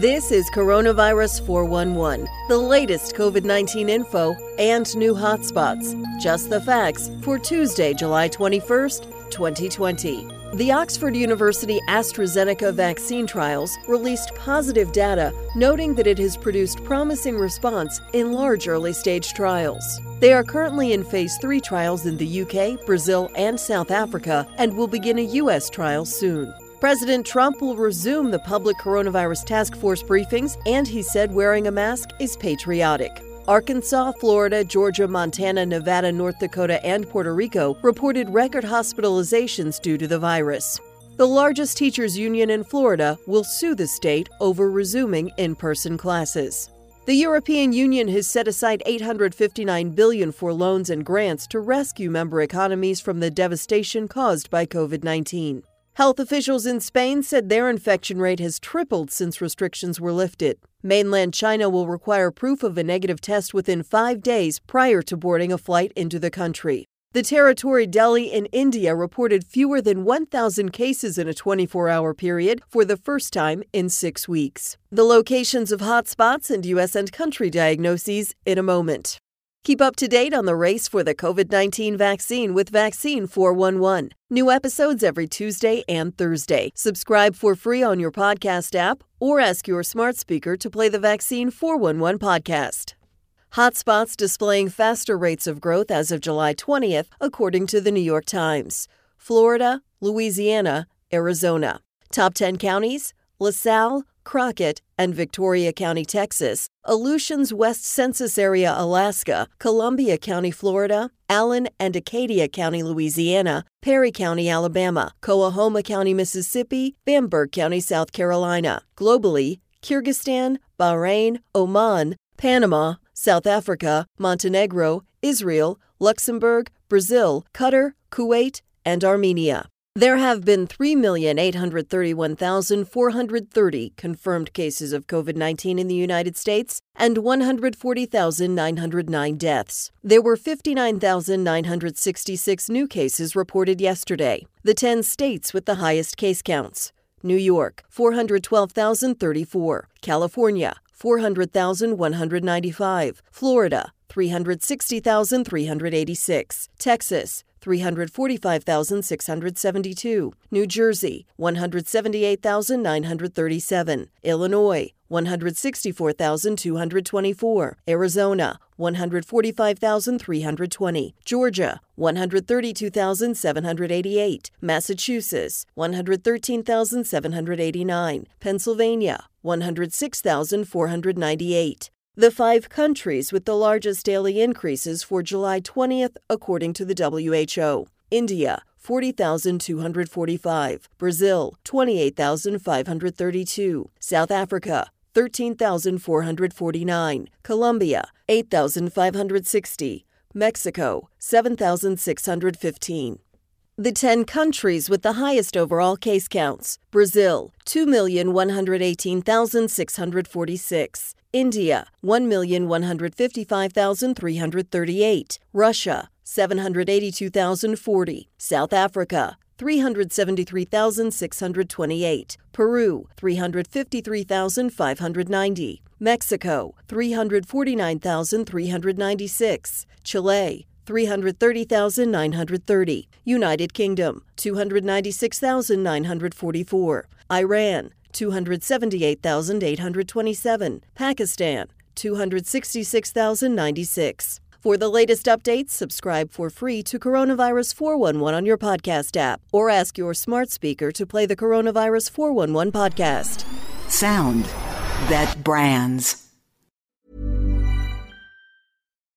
This is Coronavirus 411, the latest COVID 19 info and new hotspots. Just the facts for Tuesday, July 21st, 2020. The Oxford University AstraZeneca vaccine trials released positive data noting that it has produced promising response in large early stage trials. They are currently in phase 3 trials in the UK, Brazil, and South Africa and will begin a US trial soon. President Trump will resume the public coronavirus task force briefings, and he said wearing a mask is patriotic. Arkansas, Florida, Georgia, Montana, Nevada, North Dakota, and Puerto Rico reported record hospitalizations due to the virus. The largest teachers union in Florida will sue the state over resuming in-person classes. The European Union has set aside 859 billion for loans and grants to rescue member economies from the devastation caused by COVID-19. Health officials in Spain said their infection rate has tripled since restrictions were lifted. Mainland China will require proof of a negative test within five days prior to boarding a flight into the country. The territory Delhi in India reported fewer than 1,000 cases in a 24 hour period for the first time in six weeks. The locations of hotspots and U.S. and country diagnoses in a moment. Keep up to date on the race for the COVID 19 vaccine with Vaccine 411. New episodes every Tuesday and Thursday. Subscribe for free on your podcast app or ask your smart speaker to play the Vaccine 411 podcast. Hotspots displaying faster rates of growth as of July 20th, according to the New York Times. Florida, Louisiana, Arizona. Top 10 counties LaSalle, Crockett, and Victoria County, Texas, Aleutians West Census Area, Alaska, Columbia County, Florida, Allen and Acadia County, Louisiana, Perry County, Alabama, Coahoma County, Mississippi, Bamberg County, South Carolina. Globally, Kyrgyzstan, Bahrain, Oman, Panama, South Africa, Montenegro, Israel, Luxembourg, Brazil, Qatar, Kuwait, and Armenia. There have been 3,831,430 confirmed cases of COVID 19 in the United States and 140,909 deaths. There were 59,966 new cases reported yesterday, the 10 states with the highest case counts. New York, 412,034. California, 400,195. Florida, 360,386. Texas, 345,672. New Jersey, 178,937. Illinois, 164,224. Arizona, 145,320. Georgia, 132,788. Massachusetts, 113,789. Pennsylvania, 106,498. The five countries with the largest daily increases for July 20th, according to the WHO India, 40,245, Brazil, 28,532, South Africa, 13,449, Colombia, 8,560, Mexico, 7,615. The 10 countries with the highest overall case counts Brazil, 2,118,646. India, 1,155,338. Russia, 782,040. South Africa, 373,628. Peru, 353,590. Mexico, 349,396. Chile, 330,930. United Kingdom, 296,944. Iran, 278,827. Pakistan, 266,096. For the latest updates, subscribe for free to Coronavirus 411 on your podcast app or ask your smart speaker to play the Coronavirus 411 podcast. Sound that brands.